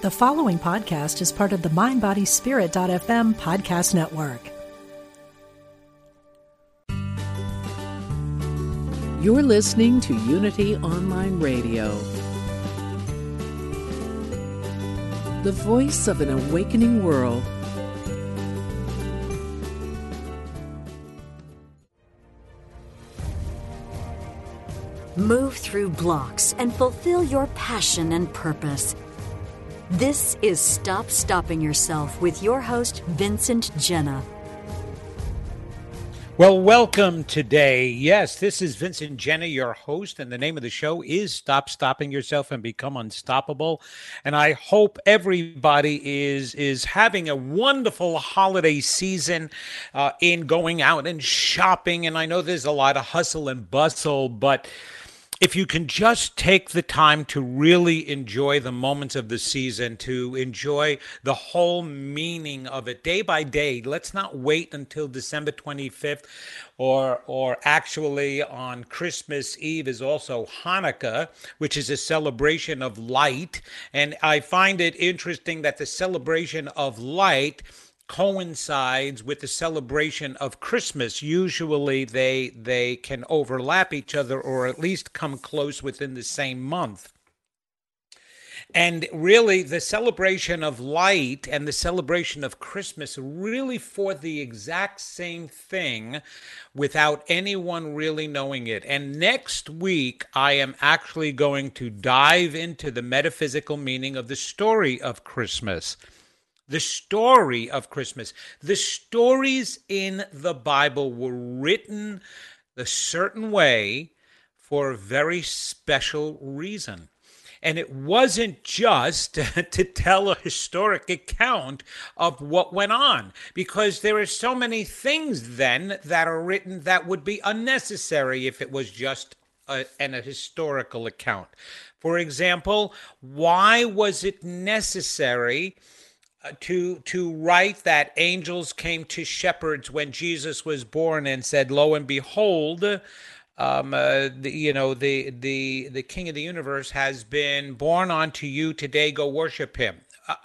The following podcast is part of the MindBodySpirit.fm podcast network. You're listening to Unity Online Radio, the voice of an awakening world. Move through blocks and fulfill your passion and purpose. This is Stop Stopping Yourself with your host, Vincent Genna. Well, welcome today. Yes, this is Vincent Genna, your host, and the name of the show is Stop Stopping Yourself and Become Unstoppable. And I hope everybody is is having a wonderful holiday season uh, in going out and shopping. And I know there's a lot of hustle and bustle, but if you can just take the time to really enjoy the moments of the season, to enjoy the whole meaning of it day by day, let's not wait until December 25th or or actually on Christmas Eve is also Hanukkah, which is a celebration of light, and I find it interesting that the celebration of light coincides with the celebration of Christmas. Usually they they can overlap each other or at least come close within the same month. And really, the celebration of light and the celebration of Christmas really for the exact same thing without anyone really knowing it. And next week, I am actually going to dive into the metaphysical meaning of the story of Christmas the story of Christmas. The stories in the Bible were written a certain way for a very special reason. And it wasn't just to tell a historic account of what went on, because there are so many things then that are written that would be unnecessary if it was just a, an, a historical account. For example, why was it necessary? To to write that angels came to shepherds when Jesus was born and said, "Lo and behold." Um, uh, the, you know the the the King of the universe has been born unto you today. Go worship him. Uh,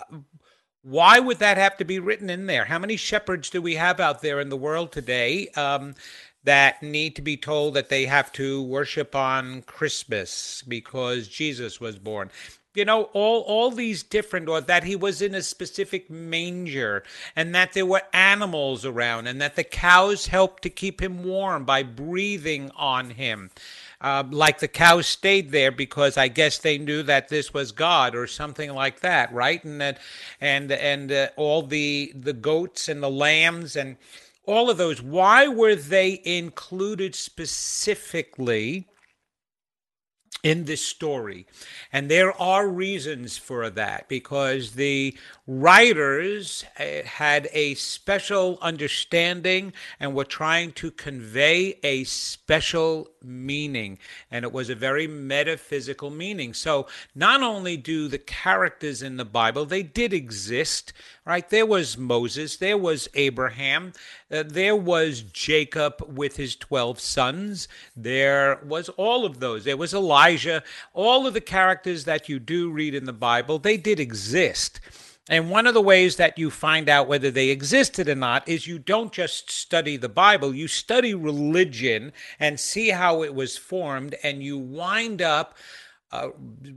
why would that have to be written in there? How many shepherds do we have out there in the world today um, that need to be told that they have to worship on Christmas because Jesus was born? You know all all these different or that he was in a specific manger and that there were animals around and that the cows helped to keep him warm by breathing on him uh, like the cows stayed there because I guess they knew that this was God or something like that, right? And that, and and uh, all the the goats and the lambs and all of those. Why were they included specifically? In this story. And there are reasons for that because the writers uh, had a special understanding and were trying to convey a special meaning. And it was a very metaphysical meaning. So not only do the characters in the Bible, they did exist, right? There was Moses, there was Abraham, uh, there was Jacob with his 12 sons, there was all of those. There was Elijah, all of the characters that you do read in the Bible, they did exist. And one of the ways that you find out whether they existed or not is you don't just study the Bible, you study religion and see how it was formed, and you wind up uh,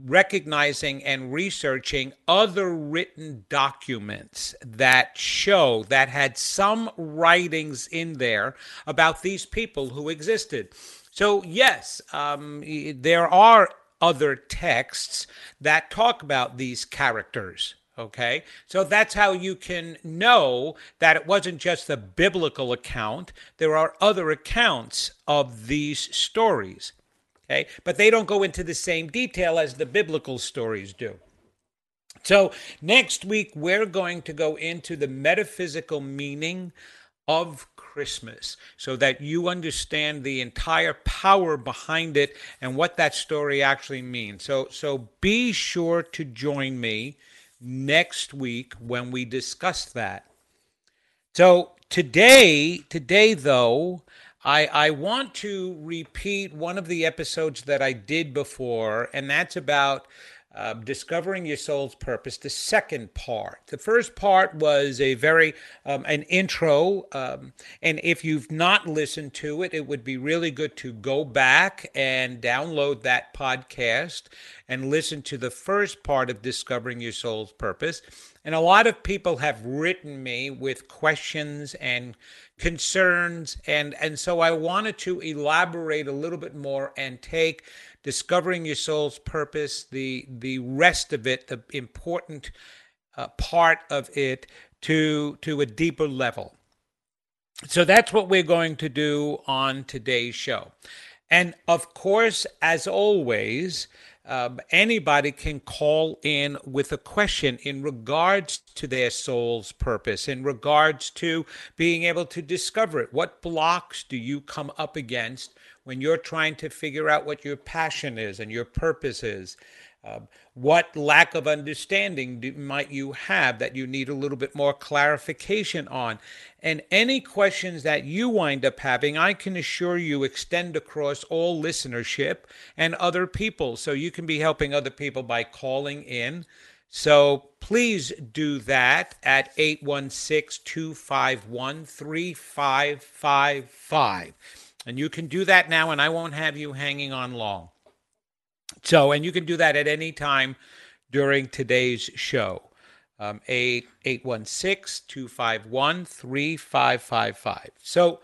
recognizing and researching other written documents that show that had some writings in there about these people who existed. So, yes, um, there are other texts that talk about these characters. Okay, so that's how you can know that it wasn't just the biblical account. There are other accounts of these stories. Okay, but they don't go into the same detail as the biblical stories do. So, next week, we're going to go into the metaphysical meaning of Christmas so that you understand the entire power behind it and what that story actually means. So, so be sure to join me next week when we discuss that. So today, today though, I, I want to repeat one of the episodes that I did before, and that's about uh, discovering your soul's purpose the second part. The first part was a very um, an intro um, and if you've not listened to it it would be really good to go back and download that podcast and listen to the first part of discovering your soul's purpose. And a lot of people have written me with questions and concerns and and so I wanted to elaborate a little bit more and take discovering your soul's purpose, the the rest of it, the important uh, part of it, to to a deeper level. So that's what we're going to do on today's show. And of course, as always, um, anybody can call in with a question in regards to their soul's purpose, in regards to being able to discover it. What blocks do you come up against when you're trying to figure out what your passion is and your purpose is. Uh, what lack of understanding do, might you have that you need a little bit more clarification on? And any questions that you wind up having, I can assure you extend across all listenership and other people. So you can be helping other people by calling in. So please do that at 816 251 3555. And you can do that now, and I won't have you hanging on long. So, and you can do that at any time during today's show. Um, 816 251 3555. So,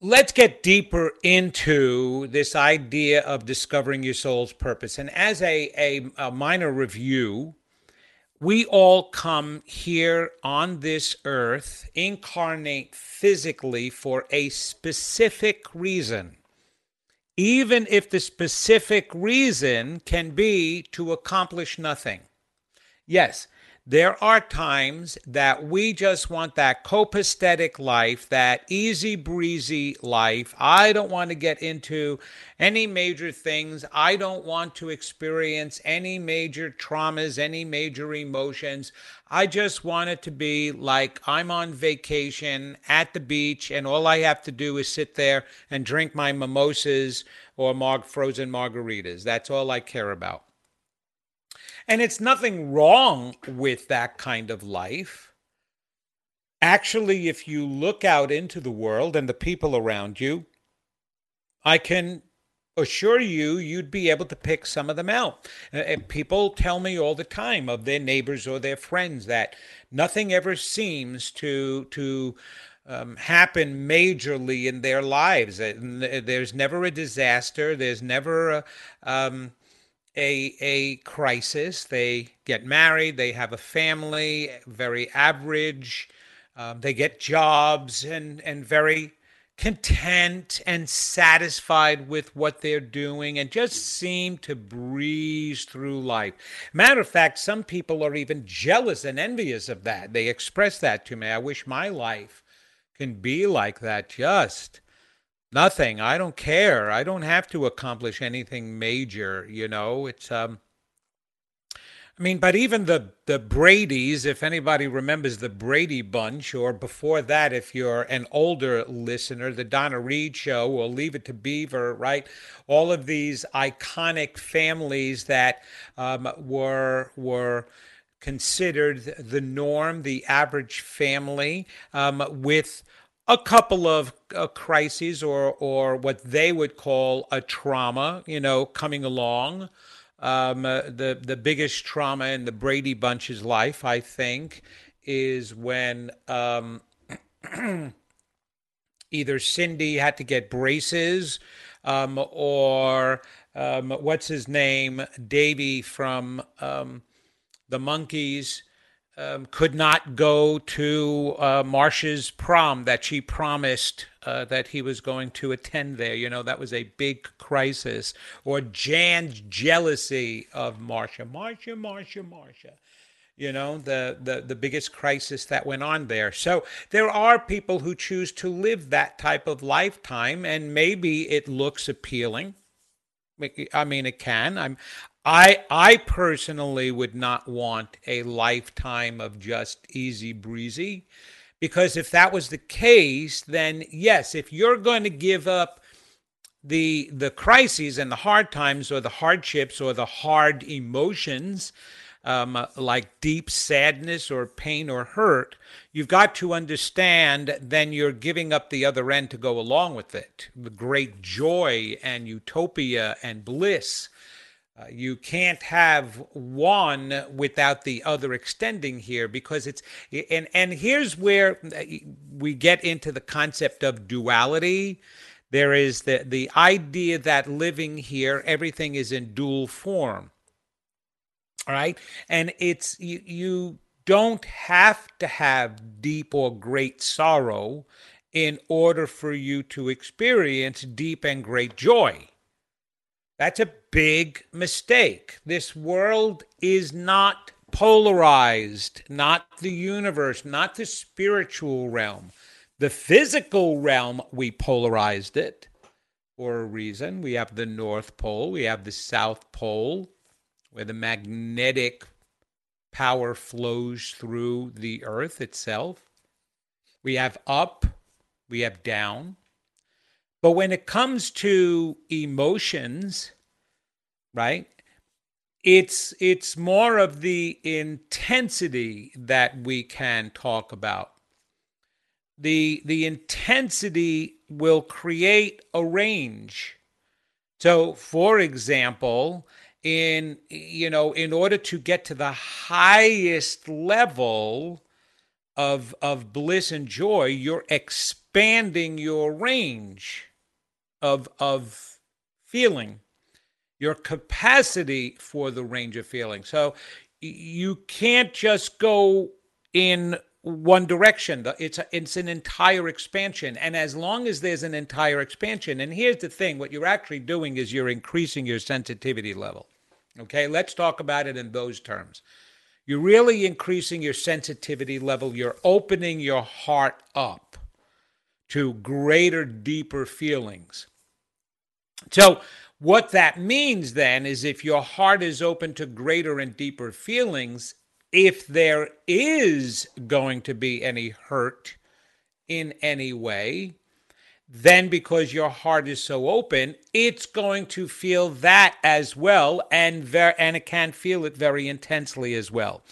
let's get deeper into this idea of discovering your soul's purpose. And as a, a, a minor review, we all come here on this earth, incarnate physically for a specific reason, even if the specific reason can be to accomplish nothing. Yes, there are times that we just want that copacetic life, that easy breezy life. I don't want to get into any major things. I don't want to experience any major traumas, any major emotions. I just want it to be like I'm on vacation at the beach and all I have to do is sit there and drink my mimosas or mar- frozen margaritas. That's all I care about. And it's nothing wrong with that kind of life. Actually, if you look out into the world and the people around you, I can assure you, you'd be able to pick some of them out. Uh, people tell me all the time of their neighbors or their friends that nothing ever seems to to um, happen majorly in their lives. There's never a disaster. There's never a, um, a a crisis. They get married, they have a family, very average. Um, they get jobs and and very content and satisfied with what they're doing and just seem to breeze through life. Matter of fact, some people are even jealous and envious of that. They express that to me. I wish my life can be like that just Nothing. I don't care. I don't have to accomplish anything major, you know. It's um I mean, but even the the Brady's, if anybody remembers the Brady Bunch, or before that, if you're an older listener, the Donna Reed Show, or Leave It to Beaver, right? All of these iconic families that um, were were considered the norm, the average family, um, with a couple of uh, crises or or what they would call a trauma, you know, coming along. Um, uh, the the biggest trauma in the Brady Bunch's life, I think, is when um, either Cindy had to get braces, um, or um, what's his name, Davy from um, the Monkees um, could not go to uh, Marsha's prom that she promised uh, that he was going to attend there. You know, that was a big crisis. Or Jan's jealousy of Marsha. Marsha, Marsha, Marsha. You know, the, the, the biggest crisis that went on there. So there are people who choose to live that type of lifetime, and maybe it looks appealing. I mean, it can. I'm I I personally would not want a lifetime of just easy breezy because if that was the case then yes if you're going to give up the the crises and the hard times or the hardships or the hard emotions um, like deep sadness or pain or hurt, you've got to understand then you're giving up the other end to go along with it. The great joy and utopia and bliss. Uh, you can't have one without the other extending here because it's and and here's where we get into the concept of duality there is the the idea that living here everything is in dual form all right. And it's, you, you don't have to have deep or great sorrow in order for you to experience deep and great joy. That's a big mistake. This world is not polarized, not the universe, not the spiritual realm. The physical realm, we polarized it for a reason. We have the North Pole, we have the South Pole where the magnetic power flows through the earth itself. We have up, we have down. But when it comes to emotions, right? It's it's more of the intensity that we can talk about. The the intensity will create a range. So for example, in you know in order to get to the highest level of of bliss and joy you're expanding your range of of feeling your capacity for the range of feeling. So you can't just go in one direction. It's a, it's an entire expansion. And as long as there's an entire expansion and here's the thing what you're actually doing is you're increasing your sensitivity level. Okay let's talk about it in those terms. You're really increasing your sensitivity level. You're opening your heart up to greater deeper feelings so what that means then is if your heart is open to greater and deeper feelings if there is going to be any hurt in any way, then because your heart is so open, it's going to feel that as well, and ver- and it can feel it very intensely as well.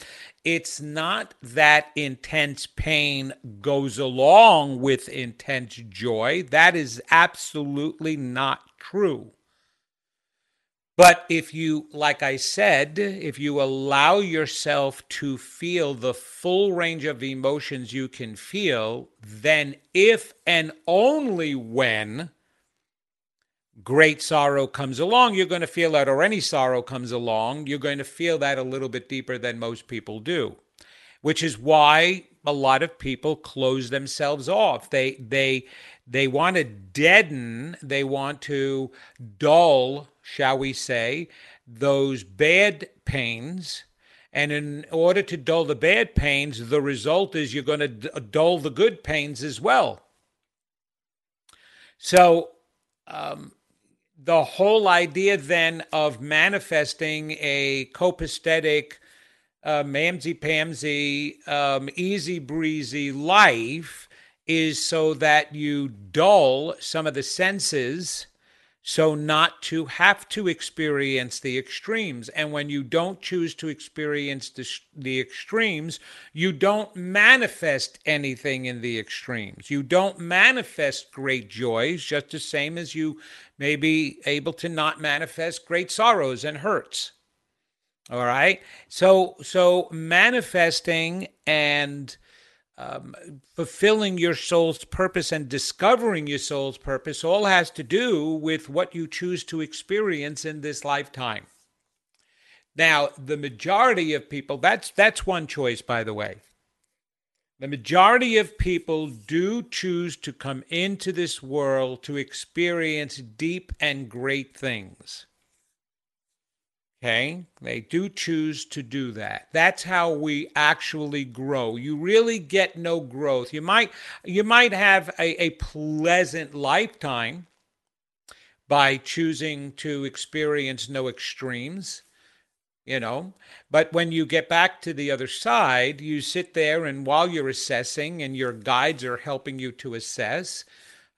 It's not that intense pain goes along with intense joy. That is absolutely not true. But if you, like I said, if you allow yourself to feel the full range of emotions you can feel, then if and only when great sorrow comes along, you're going to feel that, or any sorrow comes along, you're going to feel that a little bit deeper than most people do, which is why a lot of people close themselves off. They, they, they want to deaden, they want to dull shall we say, those bad pains. And in order to dull the bad pains, the result is you're going to dull the good pains as well. So, um, the whole idea then of manifesting a copacetic, uh, mamsy pamsy, um, easy breezy life is so that you dull some of the senses so not to have to experience the extremes. And when you don't choose to experience the, the, extremes, you don't manifest anything in the extremes. You don't manifest great joys, just the same as you may be able to not manifest great sorrows and hurts. All right. So, so manifesting and um, fulfilling your soul's purpose and discovering your soul's purpose all has to do with what you choose to experience in this lifetime. Now, the majority of people, that's, that's one choice, by the way. The majority of people do choose to come into this world to experience deep and great things. Okay, they do choose to do that. That's how we actually grow. You really get no growth. You might you might have a, a pleasant lifetime by choosing to experience no extremes, you know. But when you get back to the other side, you sit there and while you're assessing and your guides are helping you to assess,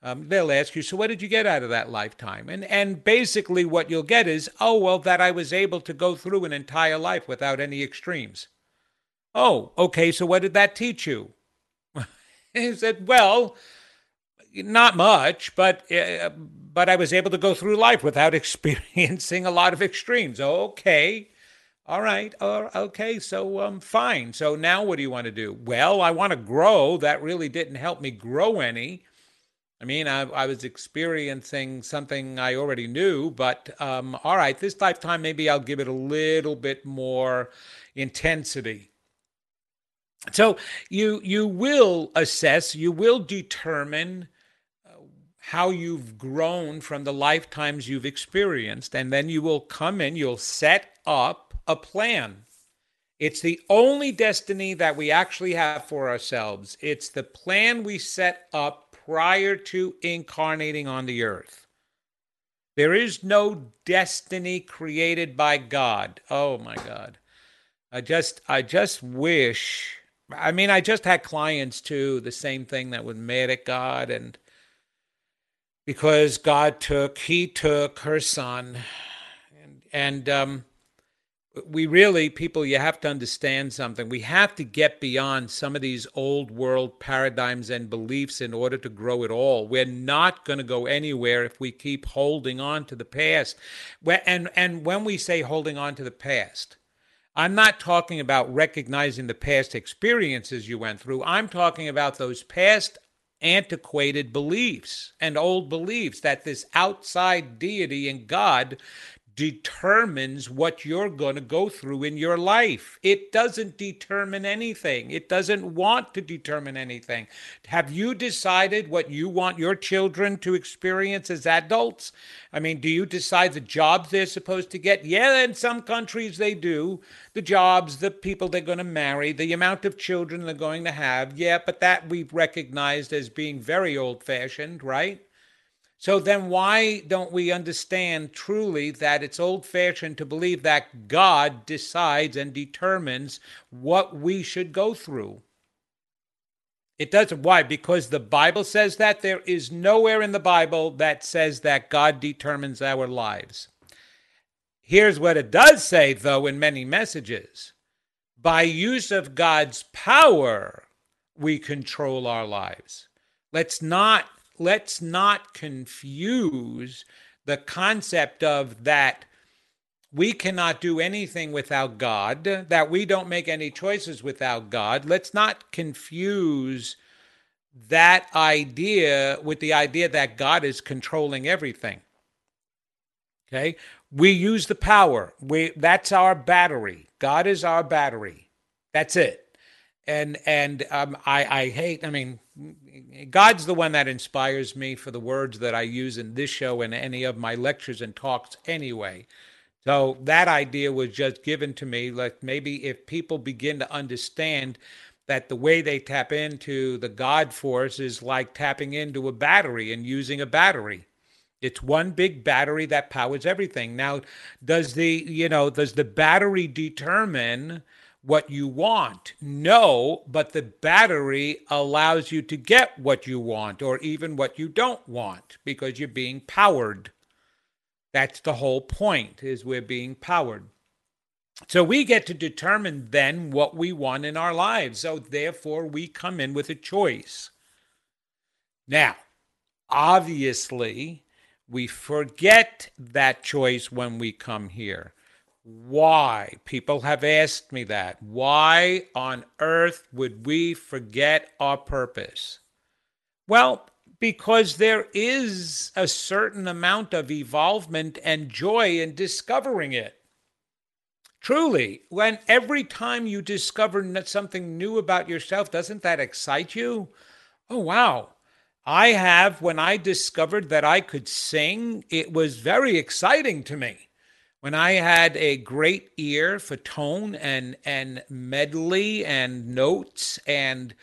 um, they'll ask you, so what did you get out of that lifetime? And and basically, what you'll get is, oh well, that I was able to go through an entire life without any extremes. Oh, okay. So what did that teach you? he said, well, not much, but uh, but I was able to go through life without experiencing a lot of extremes. Okay. All right. Uh, okay. So, um, fine. So now what do you want to do? Well, I want to grow. That really didn't help me grow any. I mean, I, I was experiencing something I already knew, but um, all right, this lifetime, maybe I'll give it a little bit more intensity. So you you will assess, you will determine how you've grown from the lifetimes you've experienced, and then you will come in, you'll set up a plan. It's the only destiny that we actually have for ourselves. It's the plan we set up prior to incarnating on the earth. There is no destiny created by God. Oh my God. I just I just wish I mean I just had clients too, the same thing that was mad at God and because God took he took her son. And and um we really people you have to understand something. We have to get beyond some of these old world paradigms and beliefs in order to grow at all. We're not going to go anywhere if we keep holding on to the past. And and when we say holding on to the past i'm not talking about recognizing the past experiences you went through. I'm talking about those past antiquated beliefs and old beliefs that this outside deity and God determines what you're going to go through in your life. It doesn't determine anything. It doesn't want to determine anything. Have you decided what you want your children to experience as adults? I mean, do you decide the jobs they're supposed to get? Yeah, in some countries they do. The jobs, the people they're going to marry, the amount of children they're going to have. Yeah, but that we've recognized as being very old fashioned, right? So then, why don't we understand truly that it's old fashioned to believe that God decides and determines what we should go through? It doesn't. Why? Because the Bible says that. There is nowhere in the Bible that says that God determines our lives. Here's what it does say, though, in many messages by use of God's power, we control our lives. Let's not let's not confuse the concept of that we cannot do anything without God, that we don't make any choices without God. Let's not confuse that idea with the idea that God is controlling everything. Okay? We use the power. We that's our battery. God is our battery. That's it and and um, I, I hate. I mean, God's the one that inspires me for the words that I use in this show and any of my lectures and talks. Anyway, so that idea was just given to me. Like maybe if people begin to understand that the way they tap into the God force is like tapping into a battery and using a battery. It's one big battery that powers everything. Now, does the you know does the battery determine? What you want. No, but the battery allows you to get what you want or even what you don't want because you're being powered. That's the whole point is we're being powered. So we get to determine then what we want in our lives. So therefore we come in with a choice. Now, obviously, we forget that choice when we come here. Why? People have asked me that. Why on earth would we forget our purpose? Well, because there is a certain amount of evolvement and joy in discovering it. Truly, when every time you discover something new about yourself, doesn't that excite you? Oh, wow. I have, when I discovered that I could sing, it was very exciting to me when I had a great ear for tone and and medley and notes and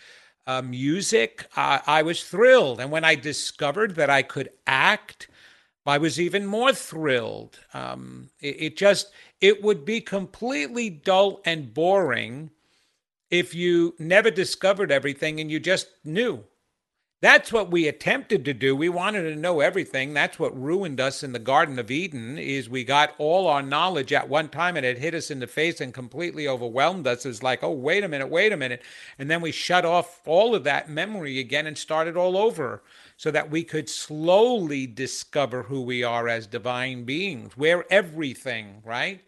uh, music, I was thrilled. And when I discovered that I could act, I was even more thrilled. Um, it, it just it would be completely dull and boring if you never discovered everything and you just knew That's what we attempted to do. We wanted to know everything. That's what ruined us in the Garden of Eden is we got all our knowledge at one time and it hit us in the face and completely overwhelmed us. It's like, oh, wait a minute, wait a minute. And then we shut off all of that memory again and started all over so that we could slowly discover who we are as divine beings. We're everything, right?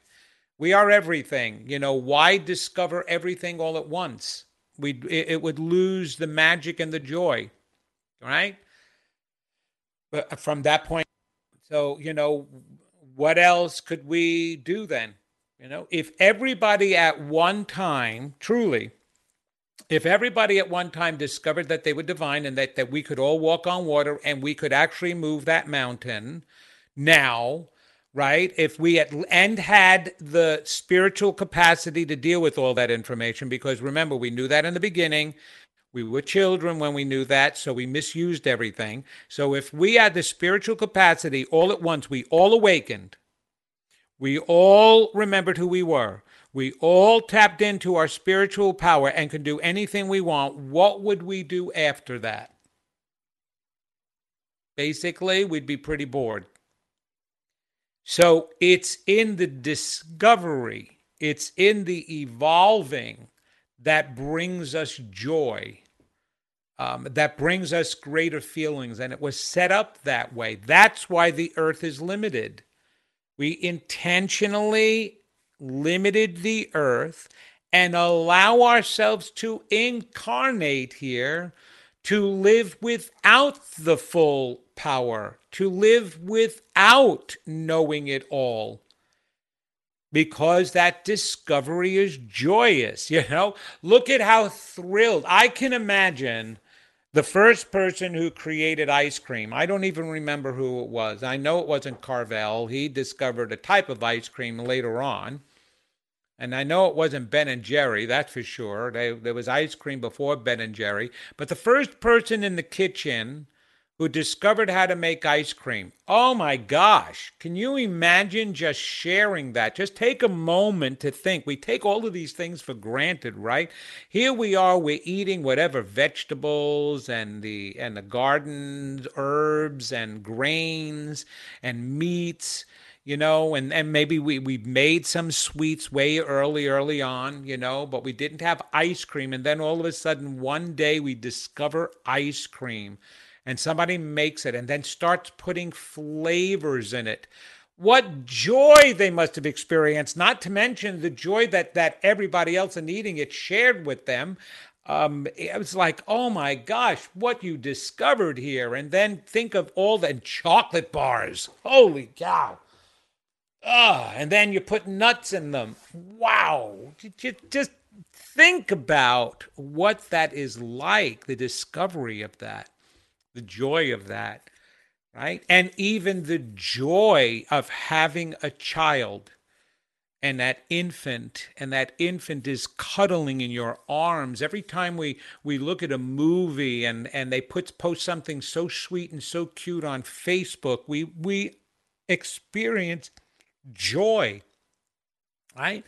We are everything. You know, why discover everything all at once? We it would lose the magic and the joy right? But uh, from that point, so, you know, what else could we do then? You know, if everybody at one time, truly, if everybody at one time discovered that they were divine and that, that we could all walk on water and we could actually move that mountain now, right? If we at, and had the spiritual capacity to deal with all that information, because remember, we knew that in the beginning. We were children when we knew that, so we misused everything. So if we had the spiritual capacity all at once, we all awakened, we all remembered who we were, we all tapped into our spiritual power and can do anything we want, what would we do after that? Basically, we'd be pretty bored. So it's in the discovery, it's in the evolving that brings us joy, um, that brings us greater feelings. And it was set up that way. That's why the earth is limited. We intentionally limited the earth and allow ourselves to incarnate here to live without the full power, to live without knowing it all because that discovery is joyous. You know, look at how thrilled I can imagine the first person who created ice cream. I don't even remember who it was. I know it wasn't Carvel. He discovered a type of ice cream later on. And I know it wasn't Ben and Jerry, that's for sure. They, there was ice cream before Ben and Jerry. But the first person in the kitchen who discovered how to make ice cream. Oh my gosh, can you imagine just sharing that? Just take a moment to think. We take all of these things for granted, right? Here we are, we're eating whatever vegetables and the and the gardens, herbs and grains and meats you know, and, and maybe we, we made some sweets way early, early on, you know, but we didn't have ice cream. And then all of a sudden, one day we discover ice cream and somebody makes it and then starts putting flavors in it. What joy they must have experienced not to mention the joy that that everybody else in eating it shared with them. Um, it was like oh my gosh what you discovered here. And then think of all the chocolate bars. Holy cow. Ah, and then you put nuts in them. Wow. Just think about what that is like, the discovery of that the joy of that, right? And even the joy of having a child and that infant and that infant is cuddling in your arms every time we we look at a movie and and they put post something so sweet and so cute on facebook we we experience joy right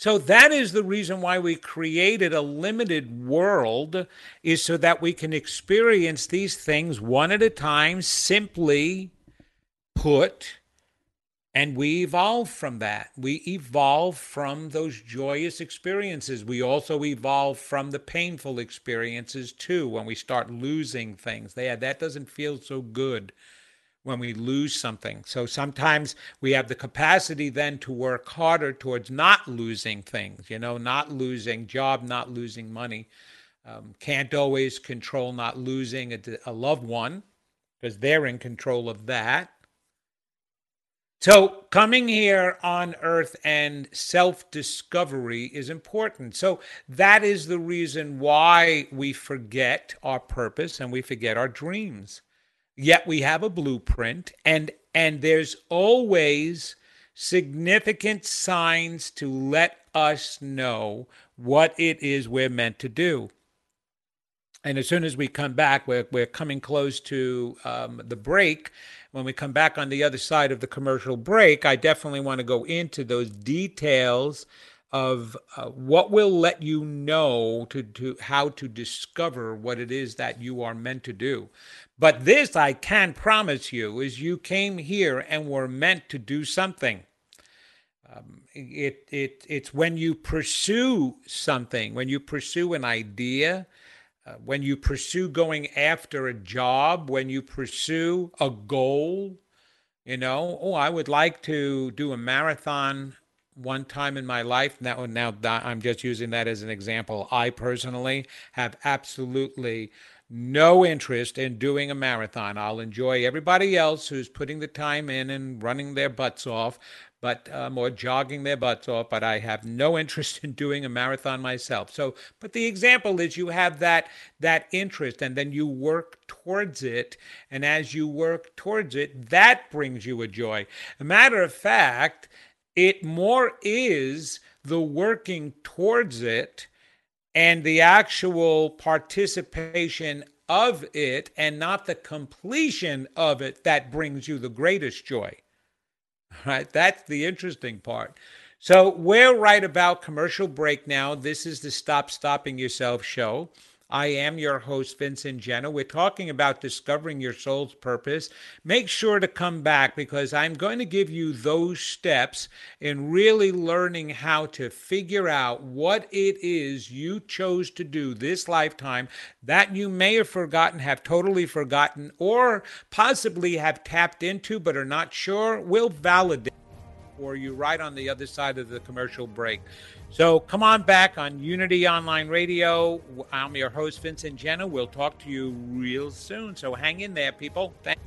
so that is the reason why we created a limited world is so that we can experience these things one at a time, simply put, and we evolve from that. We evolve from those joyous experiences. We also evolve from the painful experiences too when we start losing things. Yeah, that doesn't feel so good when we lose something. So sometimes we have the capacity then to work harder towards not losing things, you know, not losing job, not losing money. Um, can't always control not losing a, a loved one because they're in control of that. So, coming here on earth and self discovery is important. So, that is the reason why we forget our purpose and we forget our dreams yet we have a blueprint and and there's always significant signs to let us know what it is we're meant to do and as soon as we come back we're, we're coming close to um, the break when we come back on the other side of the commercial break i definitely want to go into those details of uh, what will let you know to, to how to discover what it is that you are meant to do. But this I can promise you is you came here and were meant to do something. Um, it it it's when you pursue something, when you pursue an idea, uh, when you pursue going after a job, when you pursue a goal. You know, oh, I would like to do a marathon one time in my life. Now, now I'm just using that as an example. I personally have absolutely no interest in doing a marathon. I'll enjoy everybody else who's putting the time in and running their butts off, but um, or jogging their butts off. But I have no interest in doing a marathon myself. So, but the example is you have that that interest, and then you work towards it, and as you work towards it, that brings you a joy. A matter of fact it more is the working towards it and the actual participation of it and not the completion of it that brings you the greatest joy. Right? That's the interesting part. So we're right about commercial break now. This is the Stop Stopping Yourself show. I am your host, Vincent Genna. We're talking about discovering your soul's purpose. Make sure to come back because I'm going to give you those steps in really learning how to figure out what it is you chose to do this lifetime that you may have forgotten, have totally forgotten, or possibly have tapped into but are not sure. We'll validate for you right on the other side of the commercial break. So come on back on Unity Online Radio. I'm your host, Vincent Genna. We'll talk to you real soon. So hang in there, people. Thank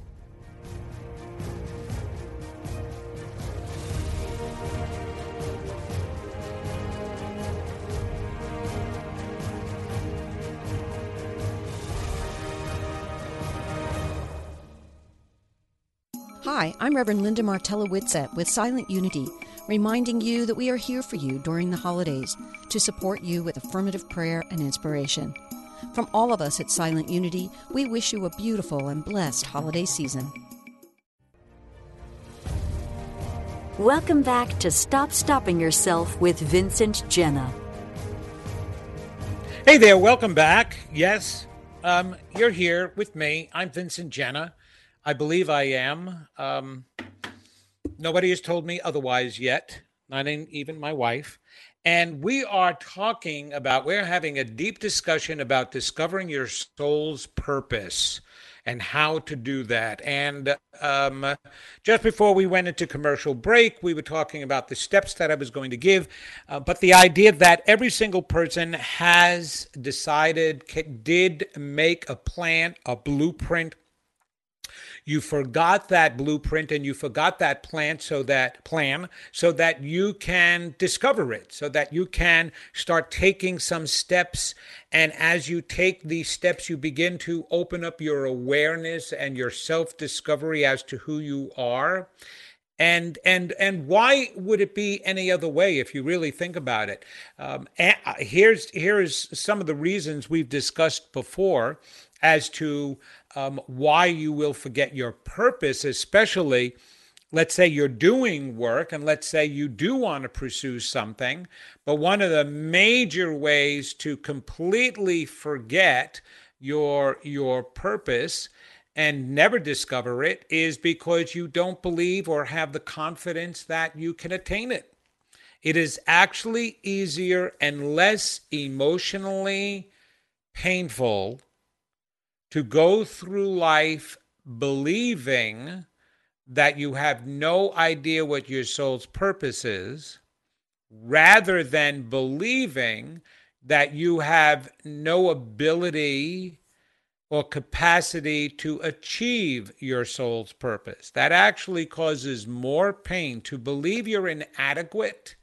Hi, I'm Reverend Linda Martella Whitsett with Silent Unity reminding you that we are here for you during the holidays to support you with affirmative prayer and inspiration. From all of us at Silent Unity, we wish you a beautiful and blessed holiday season. Welcome back to Stop Stopping Yourself with Vincent Genna. Hey there, welcome back. Yes, um, you're here with me. I'm Vincent Genna. I believe I am. Um, Nobody has told me otherwise yet, not even my wife. And we are talking about, we're having a deep discussion about discovering your soul's purpose and how to do that. And um, just before we went into commercial break, we were talking about the steps that I was going to give. Uh, but the idea that every single person has decided, did make a plan, a blueprint you forgot that blueprint and you forgot that plan so that plan so that you can discover it, so that you can start taking some steps. And as you take these steps, you begin to open up your awareness and your self discovery as to who you are and and and why would it be any other way if you really think about it um, here's here's some of the reasons we've discussed before as to um, why you will forget your purpose, especially let's say you're doing work and let's say you do want to pursue something but one of the major ways to completely forget your your purpose and never discover it is because you don't believe or have the confidence that you can attain it. It is actually easier and less emotionally painful to go through life believing that you have no idea what your soul's purpose is, rather than believing that you have no ability or capacity to achieve your soul's purpose. That actually causes more pain. To believe you're inadequate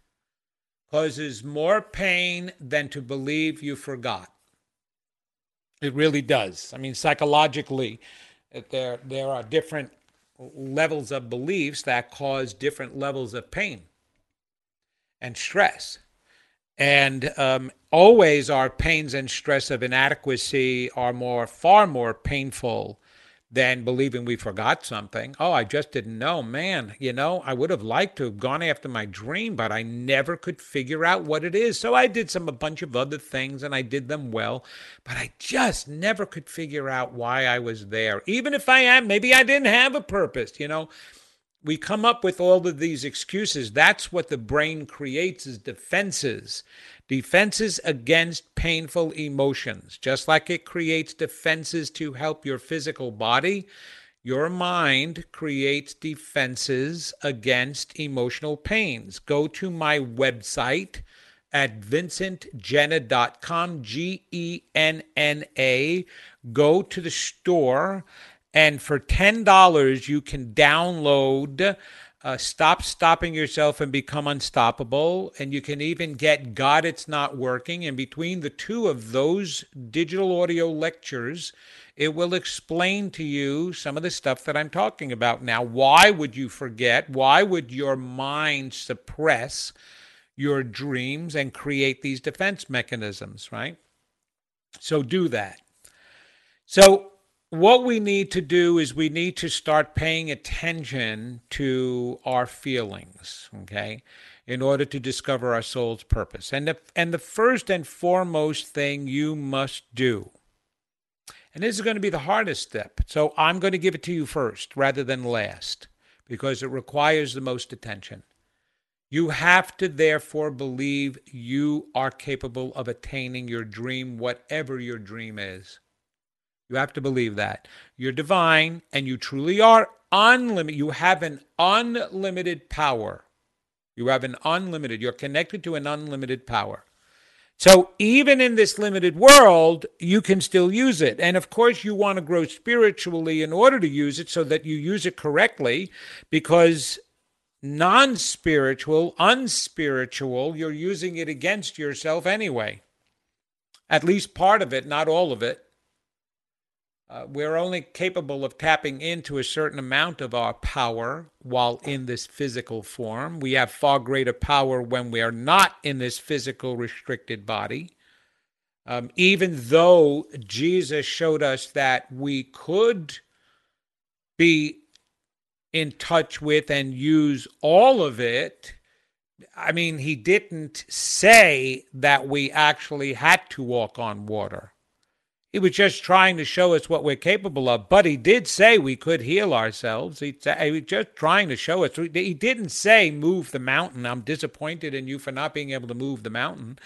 causes more pain than to believe you forgot. It really does. I mean, psychologically, there there are different levels of beliefs that cause different levels of pain and stress. And um, always our pains and stress of inadequacy are more, far more painful than believing we forgot something. Oh, I just didn't know. Man, you know, I would have liked to have gone after my dream, but I never could figure out what it is. So I did some a bunch of other things and I did them well, but I just never could figure out why I was there. Even if I am, maybe I didn't have a purpose, you know. We come up with all of these excuses. That's what the brain creates is defenses defenses against painful emotions. Just like it creates defenses to help your physical body, your mind creates defenses against emotional pains. Go to my website at vincentgenna.com, G E N N A. Go to the store, and for $10, you can download uh, Stop Stopping Yourself and Become Unstoppable. And you can even get God It's Not Working. And between the two of those digital audio lectures, it will explain to you some of the stuff that I'm talking about now. Why would you forget? Why would your mind suppress your dreams and create these defense mechanisms, right? So do that. So what we need to do is we need to start paying attention to our feelings, okay, in order to discover our soul's purpose. And the, and the first and foremost thing you must do, and this is going to be the hardest step, so I'm going to give it to you first rather than last because it requires the most attention. You have to therefore believe you are capable of attaining your dream, whatever your dream is. You have to believe that. You're divine and you truly are unlimited. You have an unlimited power. You have an unlimited, you're connected to an unlimited power. So even in this limited world, you can still use it. And of course, you want to grow spiritually in order to use it so that you use it correctly because non spiritual, unspiritual, you're using it against yourself anyway. At least part of it, not all of it. Uh, we're only capable of tapping into a certain amount of our power while in this physical form. We have far greater power when we are not in this physical restricted body. Um, even though Jesus showed us that we could be in touch with and use all of it, I mean, he didn't say that we actually had to walk on water. He was just trying to show us what we're capable of. But he did say we could heal ourselves. He, he was just trying to show us. He didn't say, move the mountain. I'm disappointed in you for not being able to move the mountain.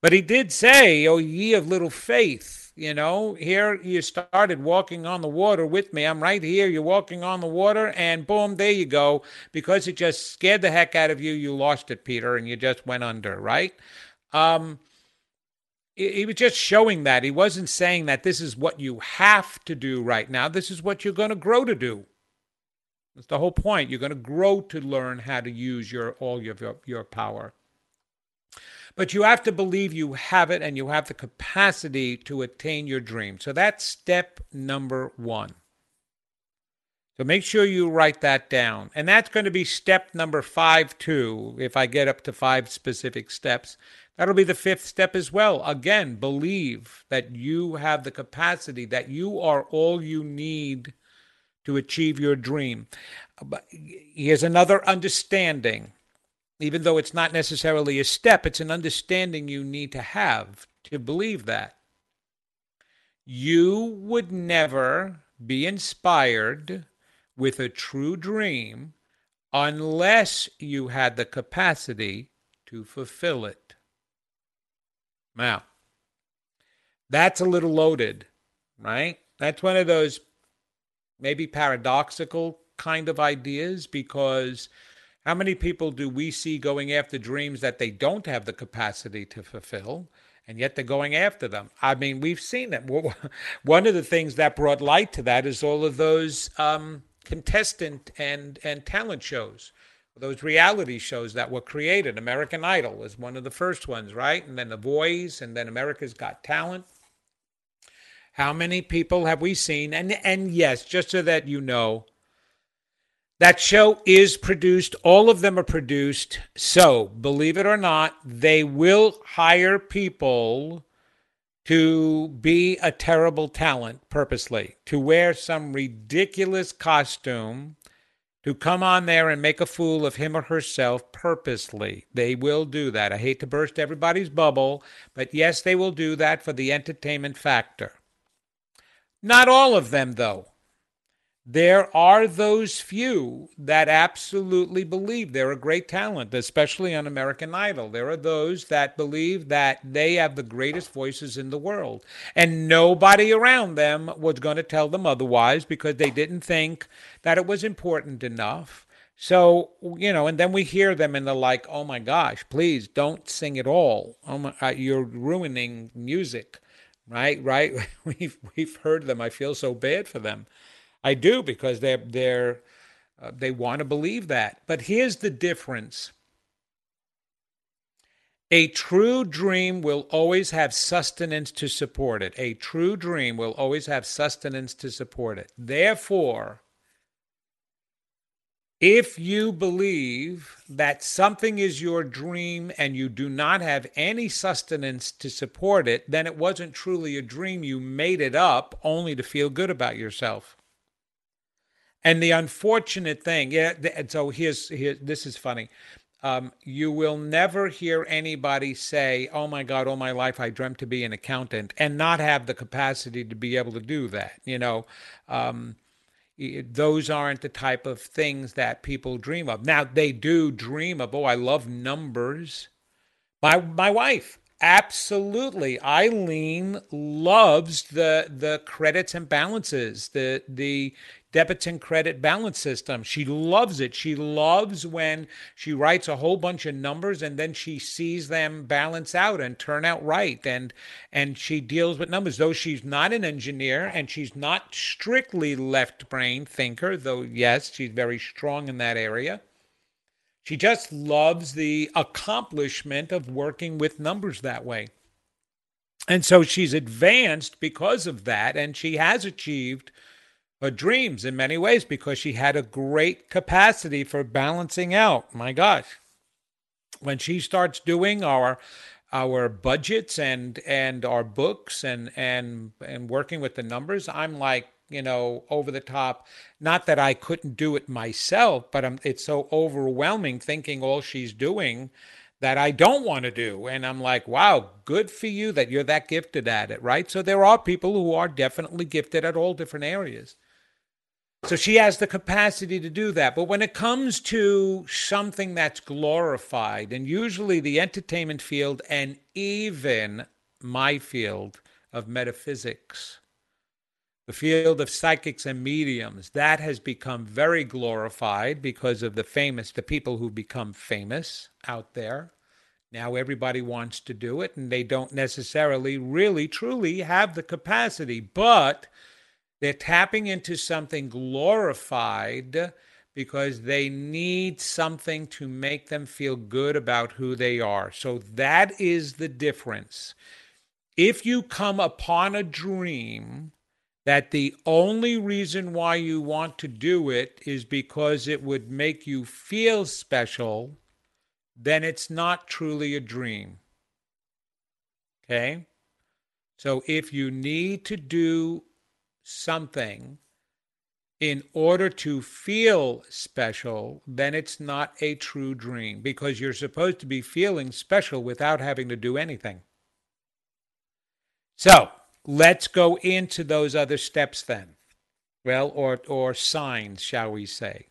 But he did say, Oh, ye of little faith. You know, here you started walking on the water with me. I'm right here. You're walking on the water, and boom, there you go. Because it just scared the heck out of you, you lost it, Peter, and you just went under, right? Um, he was just showing that. He wasn't saying that this is what you have to do right now. This is what you're going to grow to do. That's the whole point. You're going to grow to learn how to use your all your your power. But you have to believe you have it and you have the capacity to attain your dream. So that's step number 1. So make sure you write that down. And that's going to be step number 5 too if I get up to 5 specific steps. That'll be the fifth step as well. Again, believe that you have the capacity, that you are all you need to achieve your dream. But here's another understanding. Even though it's not necessarily a step, it's an understanding you need to have to believe that. You would never be inspired with a true dream unless you had the capacity to fulfill it. Now, that's a little loaded, right? That's one of those maybe paradoxical kind of ideas because how many people do we see going after dreams that they don't have the capacity to fulfill? and yet they're going after them. I mean, we've seen it. One of the things that brought light to that is all of those um, contestant and and talent shows those reality shows that were created. American Idol was one of the first ones, right? And then The Voice, and then America's Got Talent. How many people have we seen? And and yes, just so that you know, that show is produced. All of them are produced. So, believe it or not, they will hire people to be a terrible talent purposely, to wear some ridiculous costume, to come on there and make a fool of him or herself purposely. They will do that. I hate to burst everybody's bubble, but yes, they will do that for the entertainment factor. Not all of them, though. There are those few that absolutely believe they're a great talent, especially on American Idol. There are those that believe that they have the greatest voices in the world. And nobody around them was going to tell them otherwise because they didn't think that it was important enough. So, you know, and then we hear them and they're like, oh my gosh, please don't sing at all. Oh my, uh, you're ruining music, right? Right? We've, we've heard them. I feel so bad for them. I do because they're they're uh, they want to believe that. But here's the difference. A true dream will always have sustenance to support it. A true dream will always have sustenance to support it. Therefore, if you believe that something is your dream and you do not have any sustenance to support it, then it wasn't truly a dream. You made it up only to feel good about yourself. And the unfortunate thing, yeah. And so here's here. This is funny. Um, you will never hear anybody say, "Oh my God, all my life I dreamt to be an accountant," and not have the capacity to be able to do that. You know, um, those aren't the type of things that people dream of. Now they do dream of. Oh, I love numbers. My my wife, absolutely. Eileen loves the the credits and balances, the the debit and credit balance system. She loves it. She loves when she writes a whole bunch of numbers and then she sees them balance out and turn out right. And and she deals with numbers. Though she's not an engineer and she's not strictly left brain thinker, though yes, she's very strong in that area. She just loves the accomplishment of working with numbers that way. And so she's advanced because of that, and she has achieved her dreams in many ways because she had a great capacity for balancing out. My gosh. When she starts doing our our budgets and and our books and and and working with the numbers, I'm like, you know, over the top. Not that I couldn't do it myself, but I'm, it's so overwhelming thinking all she's doing that I don't want to do. And I'm like, wow, good for you that you're that gifted at it, right? So there are people who are definitely gifted at all different areas. So she has the capacity to do that. But when it comes to something that's glorified, and usually the entertainment field and even my field of metaphysics, the field of psychics and mediums, that has become very glorified because of the famous, the people who become famous out there. Now everybody wants to do it, and they don't necessarily really truly have the capacity. But they're tapping into something glorified because they need something to make them feel good about who they are. So that is the difference. If you come upon a dream that the only reason why you want to do it is because it would make you feel special, then it's not truly a dream. Okay? So if you need to do something in order to feel special, then it's not a true dream because you're supposed to be feeling special without having to do anything. So let's go into those other steps then. Well, or, or signs, shall we say.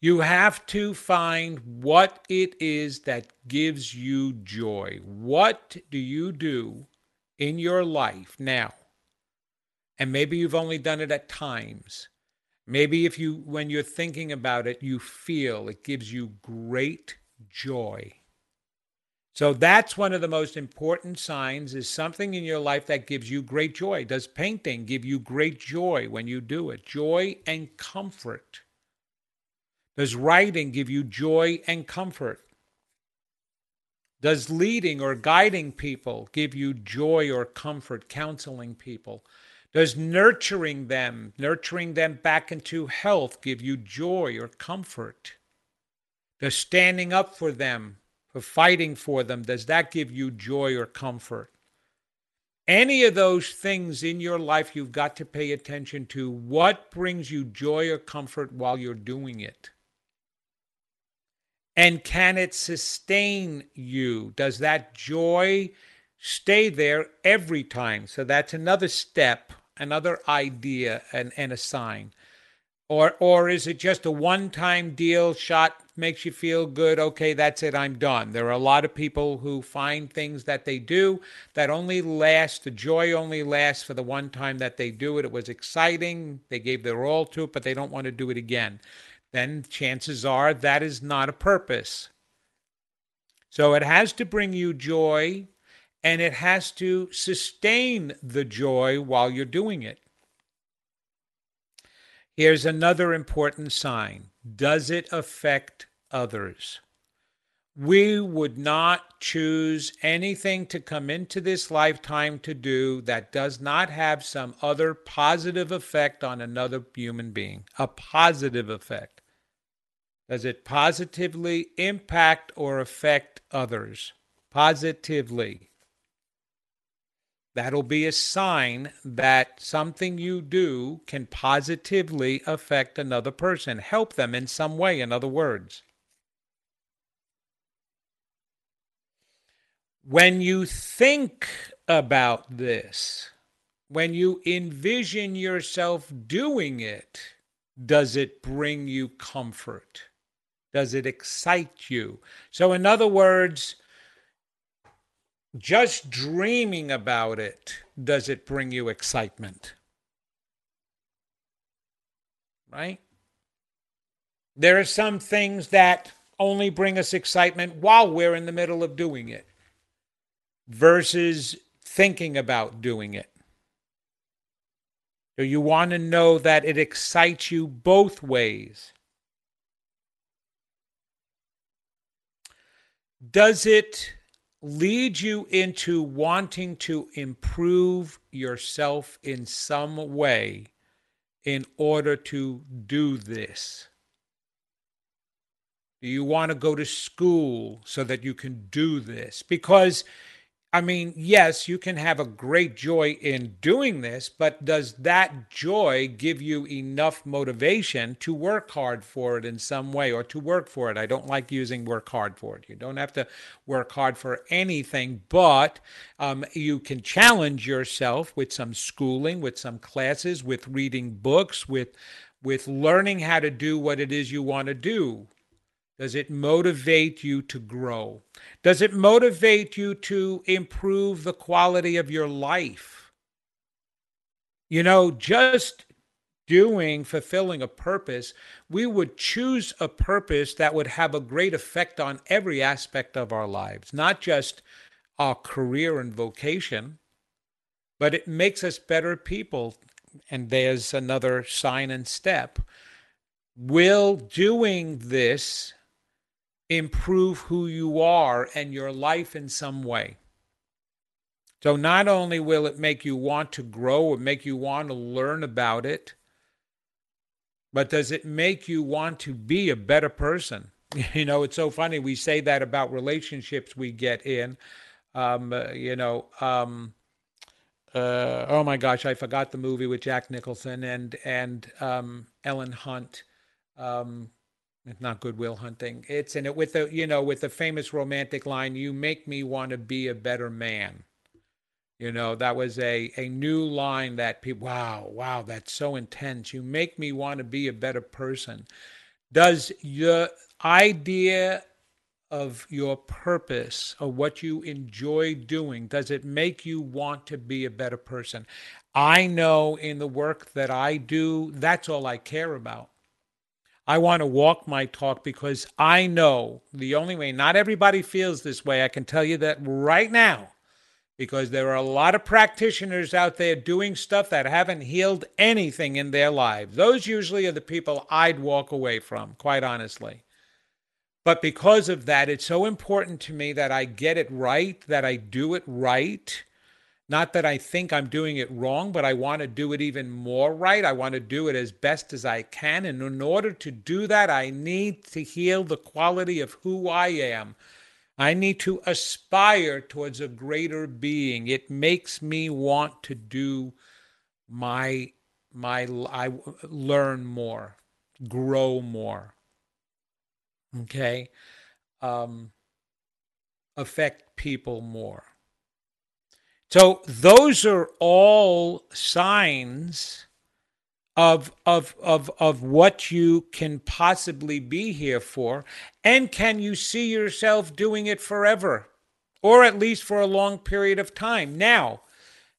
You have to find what it is that gives you joy. What do you do in your life now and maybe you've only done it at times. Maybe if you, when you're thinking about it, you feel it gives you great joy. So that's one of the most important signs is something in your life that gives you great joy. Does painting give you great joy when you do it? Joy and comfort. Does writing give you joy and comfort? Does leading or guiding people give you joy or comfort, counseling people? Does nurturing them, nurturing them back into health, give you joy or comfort? Does standing up for them, for fighting for them, does that give you joy or comfort? any of those things in your life, you've got to pay attention to what brings you joy or comfort while you're doing it. And can it sustain you? Does that joy stay there every time? So that's another step, another idea, and, and a sign. Or, or is it just a one time deal shot makes you feel good. Okay, that's it. I'm done. There are a lot of people who find things that they do that only last, the joy only lasts for the one time that they do it. It was exciting. They gave their all to it, but they don't want to do it again. Then chances are that is not a purpose. So it has to bring you joy and it has to sustain the joy while you're doing it. Here's another important sign Does it affect others. We would not choose anything to come into this lifetime to do that does not have some other positive effect on another human being. A positive effect. Does it positively impact or affect others? Positively. That'll be a sign that something you do can positively affect another person, help them in some way, in other words. When you think about this, when you envision yourself doing it, does it bring you comfort? Does it excite you? So, in other words, just dreaming about it, does it bring you excitement? Right? There are some things that only bring us excitement while we're in the middle of doing it versus thinking about doing it. So you want to know that it excites you both ways. Does it lead you into wanting to improve yourself in some way in order to do this? Do you want to go to school so that you can do this? Because I mean, yes, you can have a great joy in doing this, but does that joy give you enough motivation to work hard for it in some way or to work for it? I don't like using work hard for it. You don't have to work hard for anything, but um, you can challenge yourself with some schooling, with some classes, with reading books, with with learning how to do what it is you want to do does it motivate you to grow? Does it motivate you to improve the quality of your life? You know, just doing, fulfilling a purpose, we would choose a purpose that would have a great effect on every aspect of our lives, not just our career and vocation, but it makes us better people. And there's another sign and step. Will doing this improve who you are and your life in some way. So, not only will it make you want to grow or make you want to learn about it, but does it make you want to be a better person? You know, it's so funny. We say that about relationships we get in. Um, uh, you know, um, uh, oh my gosh, I forgot the movie with Jack Nicholson and and um, Helen Hunt. Um, it's not Good Will Hunting. It's in it with the you know with the famous romantic line, "You make me want to be a better man." You know that was a a new line that people wow wow that's so intense. You make me want to be a better person. Does your idea of your purpose or what you enjoy doing does it make you want to be a better person? I know in the work that I do, that's all I care about. I want to walk my talk because I know the only way, not everybody feels this way. I can tell you that right now, because there are a lot of practitioners out there doing stuff that haven't healed anything in their lives. Those usually are the people I'd walk away from, quite honestly. But because of that, it's so important to me that I get it right, that I do it right, not that I think I'm doing it wrong, but I want to do it even more right. I want to do it as best as I can. And in order to do that, I need to heal the quality of who I am. I need to aspire towards a greater being. It makes me want to do my my I learn more, grow more. Okay? Um affect people more. So those are all signs of of of of what you can possibly be here for. And can you see yourself doing it forever? Or at least for a long period of time. Now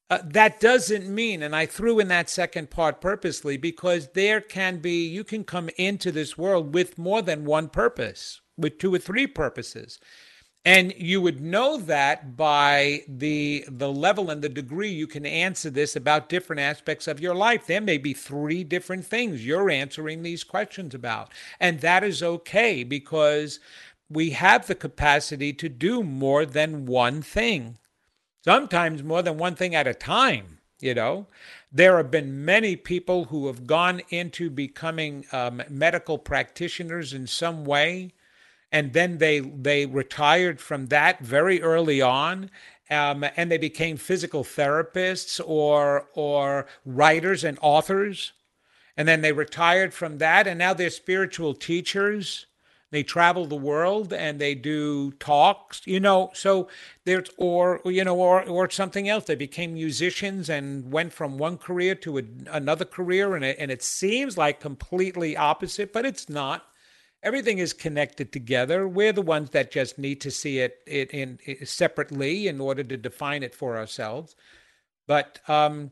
uh, that doesn't mean and i threw in that second part purposely because there can be you can come into this world with more than one purpose with two or three purposes and you would know that by the the level and the degree you can answer this about different aspects of your life. There may be three different things you're answering these questions about. And that is okay because we have the capacity to do more than one thing. Sometimes more than one thing at a time you know. There have been many people who have gone into becoming um, medical practitioners in some way and then they they retired from that very early on um, and they became physical therapists or or writers and authors. And then they retired from that and now they're spiritual teachers. They travel the world and they do talks you know so there's or you know or or something else. They became musicians and went from one career to a, another career and it, and it seems like completely opposite but it's not everything is connected together. We're the ones that just need to see it, it in, in separately in order to define it for ourselves. But um,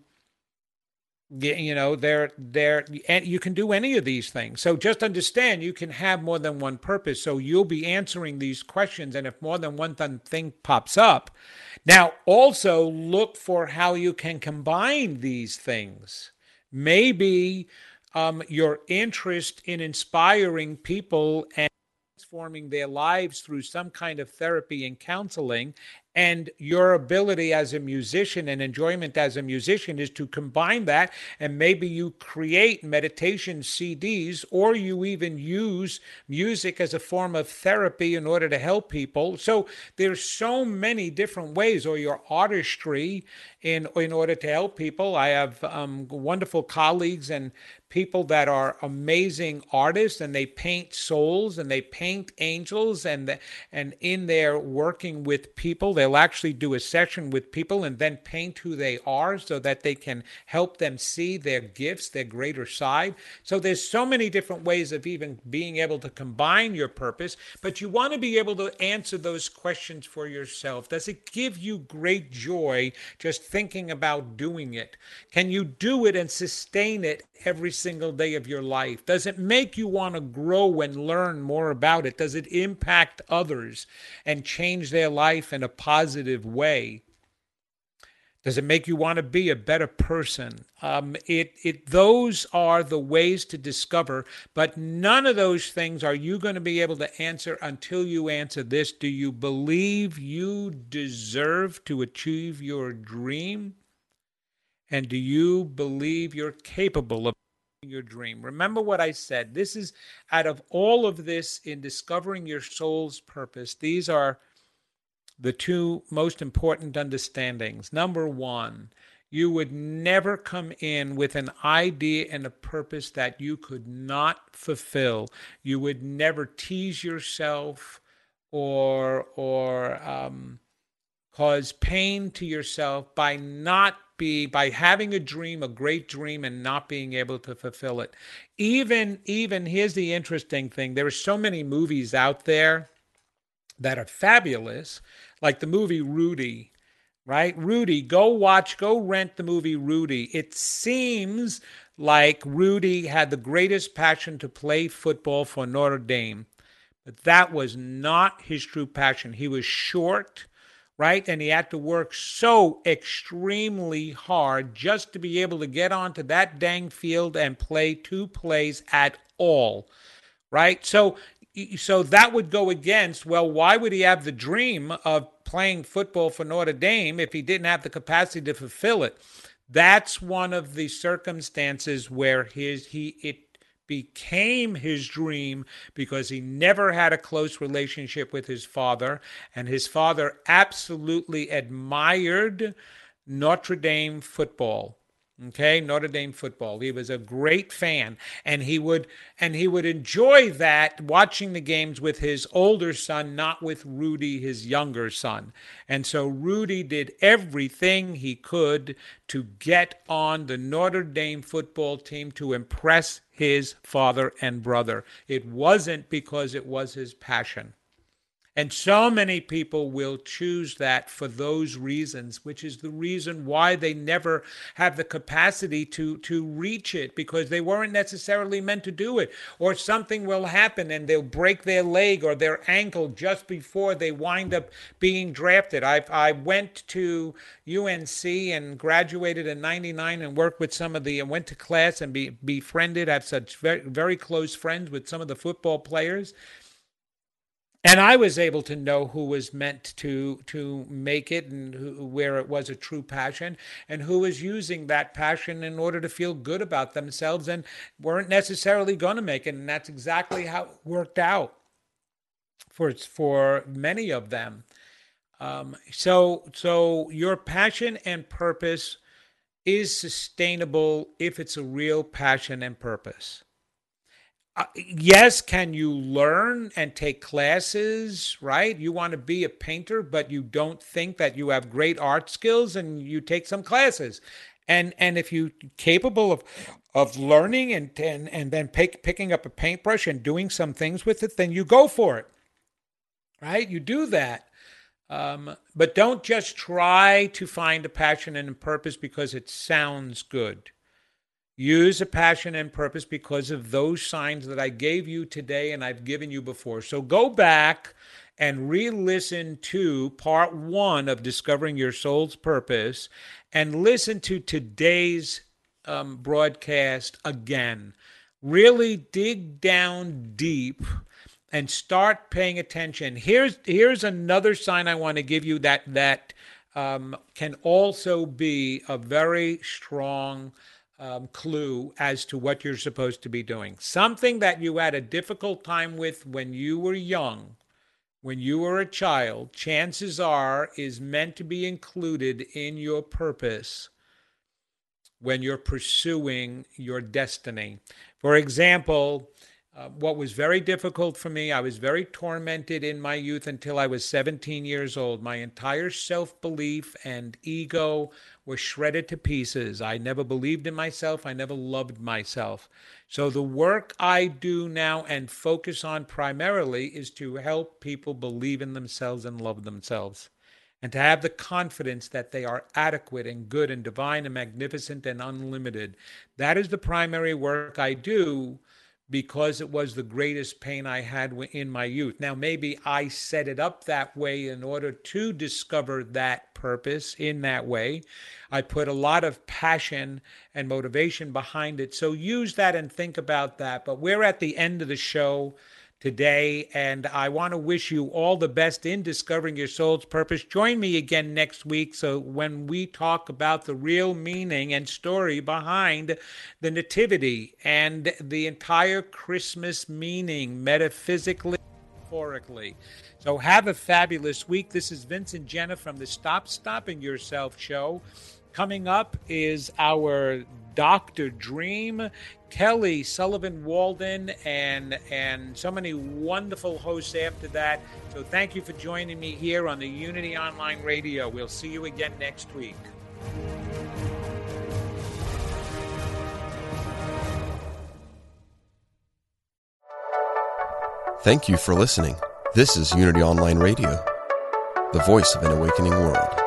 you know, there, there, and you can do any of these things. So just understand, you can have more than one purpose. So you'll be answering these questions, and if more than one thing pops up, now also look for how you can combine these things. Maybe um, your interest in inspiring people and transforming their lives through some kind of therapy and counseling and your ability as a musician and enjoyment as a musician is to combine that and maybe you create meditation CDs or you even use music as a form of therapy in order to help people. So there's so many different ways or your artistry in in order to help people. I have um, wonderful colleagues and people that are amazing artists and they paint souls and they paint angels and and in there working with people they'll actually do a session with people and then paint who they are so that they can help them see their gifts their greater side. So there's so many different ways of even being able to combine your purpose but you want to be able to answer those questions for yourself. Does it give you great joy just thinking about doing it can you do it and sustain it every single day of your life? Does it make you want to grow and learn more about it? Does it impact others and change their life in a positive way? Does it make you want to be a better person? Um, it, it, those are the ways to discover, but none of those things are you going to be able to answer until you answer this. Do you believe you deserve to achieve your dream? And do you believe you're capable of your dream? Remember what I said. This is out of all of this in discovering your soul's purpose, these are the two most important understandings. Number one, you would never come in with an idea and a purpose that you could not fulfill. You would never tease yourself or or um, cause pain to yourself by not be by having a dream, a great dream, and not being able to fulfill it. Even, even here's the interesting thing: there are so many movies out there that are fabulous, like the movie Rudy. Right, Rudy, go watch, go rent the movie Rudy. It seems like Rudy had the greatest passion to play football for Notre Dame, but that was not his true passion. He was short right? And he had to work so extremely hard just to be able to get onto that dang field and play two plays at all, right? So so that would go against well why would he have the dream of playing football for Notre Dame if he didn't have the capacity to fulfill it? That's one of the circumstances where his he it became his dream because he never had a close relationship with his father, and his father absolutely admired Notre Dame football okay notre dame football. He was a great fan and he would and he would enjoy that watching the games with his older son not with rudy his younger son. And so rudy did everything he could to get on the notre dame football team to impress his father and brother. It wasn't because it was his passion and so many people will choose that for those reasons, which is the reason why they never have the capacity to, to reach it because they weren't necessarily meant to do it. Or something will happen and they'll break their leg or their ankle just before they wind up being drafted. I, I went to UNC and graduated in 99 and worked with some of the, and went to class and be, befriended, I have such very, very close friends with some of the football players and I was able to know who was meant to to make it and who, where it was a true passion and who was using that passion in order to feel good about themselves and weren't necessarily going to make it. And that's exactly how it worked out for for many of them. Um, so so your passion and purpose is sustainable if it's a real passion and purpose uh, yes, can you learn and take classes, right? You want to be a painter, but you don't think that you have great art skills and you take some classes. And and if you're capable of of learning and and, and then pick, picking up a paintbrush and doing some things with it, then you go for it. Right? You do that. Um, but don't just try to find a passion and a purpose because it sounds good. Use a passion and purpose because of those signs that I gave you today and I've given you before. So go back and re listen to part one of Discovering Your Soul's Purpose and listen to today's um, broadcast again. Really dig down deep and start paying attention. Here's here's another sign I want to give you that that um, can also be a very strong um, clue as to what you're supposed to be doing. Something that you had a difficult time with when you were young, when you were a child, chances are is meant to be included in your purpose when you're pursuing your destiny. For example, uh, what was very difficult for me, I was very tormented in my youth until I was 17 years old. My entire self belief and ego were shredded to pieces. I never believed in myself. I never loved myself. So, the work I do now and focus on primarily is to help people believe in themselves and love themselves and to have the confidence that they are adequate and good and divine and magnificent and unlimited. That is the primary work I do because it was the greatest pain I had in my youth. Now, maybe I set it up that way in order to discover that purpose in that way. I put a lot of passion and motivation behind it. So use that and think about that. But we're at the end of the show today. And I want to wish you all the best in discovering your soul's purpose. Join me again next week. So when we talk about the real meaning and story behind the Nativity and the entire Christmas meaning metaphysically. Metaphorically. So have a fabulous week. This is Vincent Genna from the Stop Stopping Yourself show. Coming up is our Dr. Dream, Kelly Sullivan Walden, and and so many wonderful hosts after that. So thank you for joining me here on the Unity Online Radio. We'll see you again next week. Thank you for listening. This is Unity Online Radio, the voice of an awakening world.